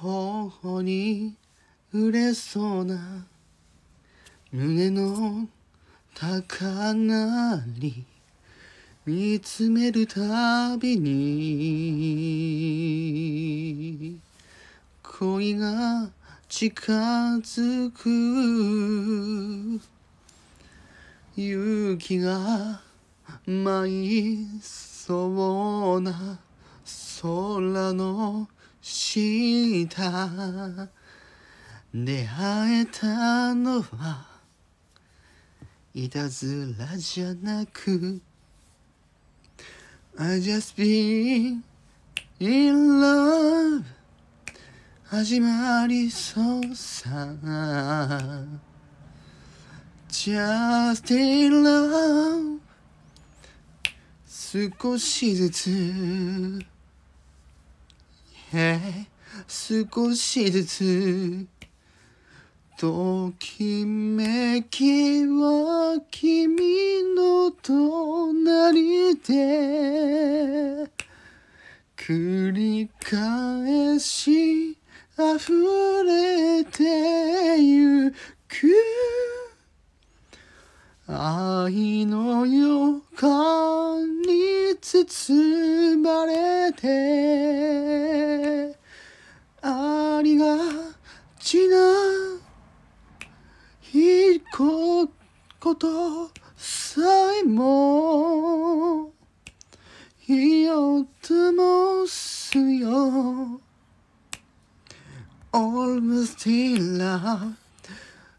頬に嬉しそうな胸の高鳴り見つめるたびに恋が近づく雪が舞いそうな空の下出会えたのはいたずらじゃなく I just be in love 始まりそうさ。Just in love 少しずつ。少しずつときめきは君の隣で繰り返し溢れてゆく。愛の予感包まれてありがちな一個ことさえもいよともすよ。Almost in love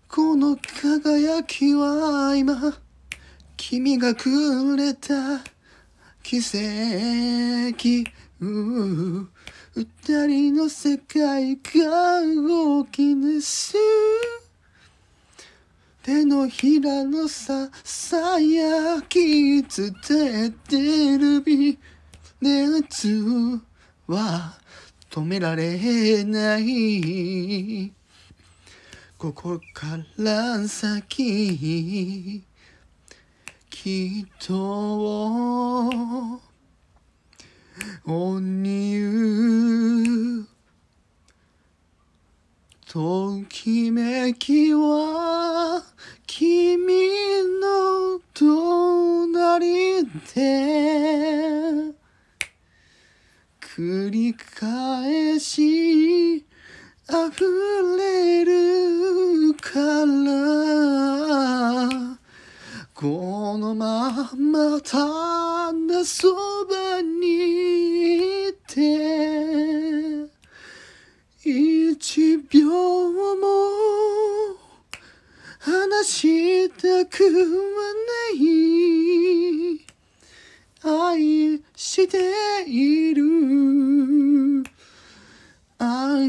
この輝きは今君がくれた。奇跡。う二人の世界が動き出す手のひらのささやき伝えてる。微熱は止められない。ここから先。きっと鬼うときめきは君の隣で繰り返し溢れるからこのままただそばにいて一秒も離したくはない。愛している。I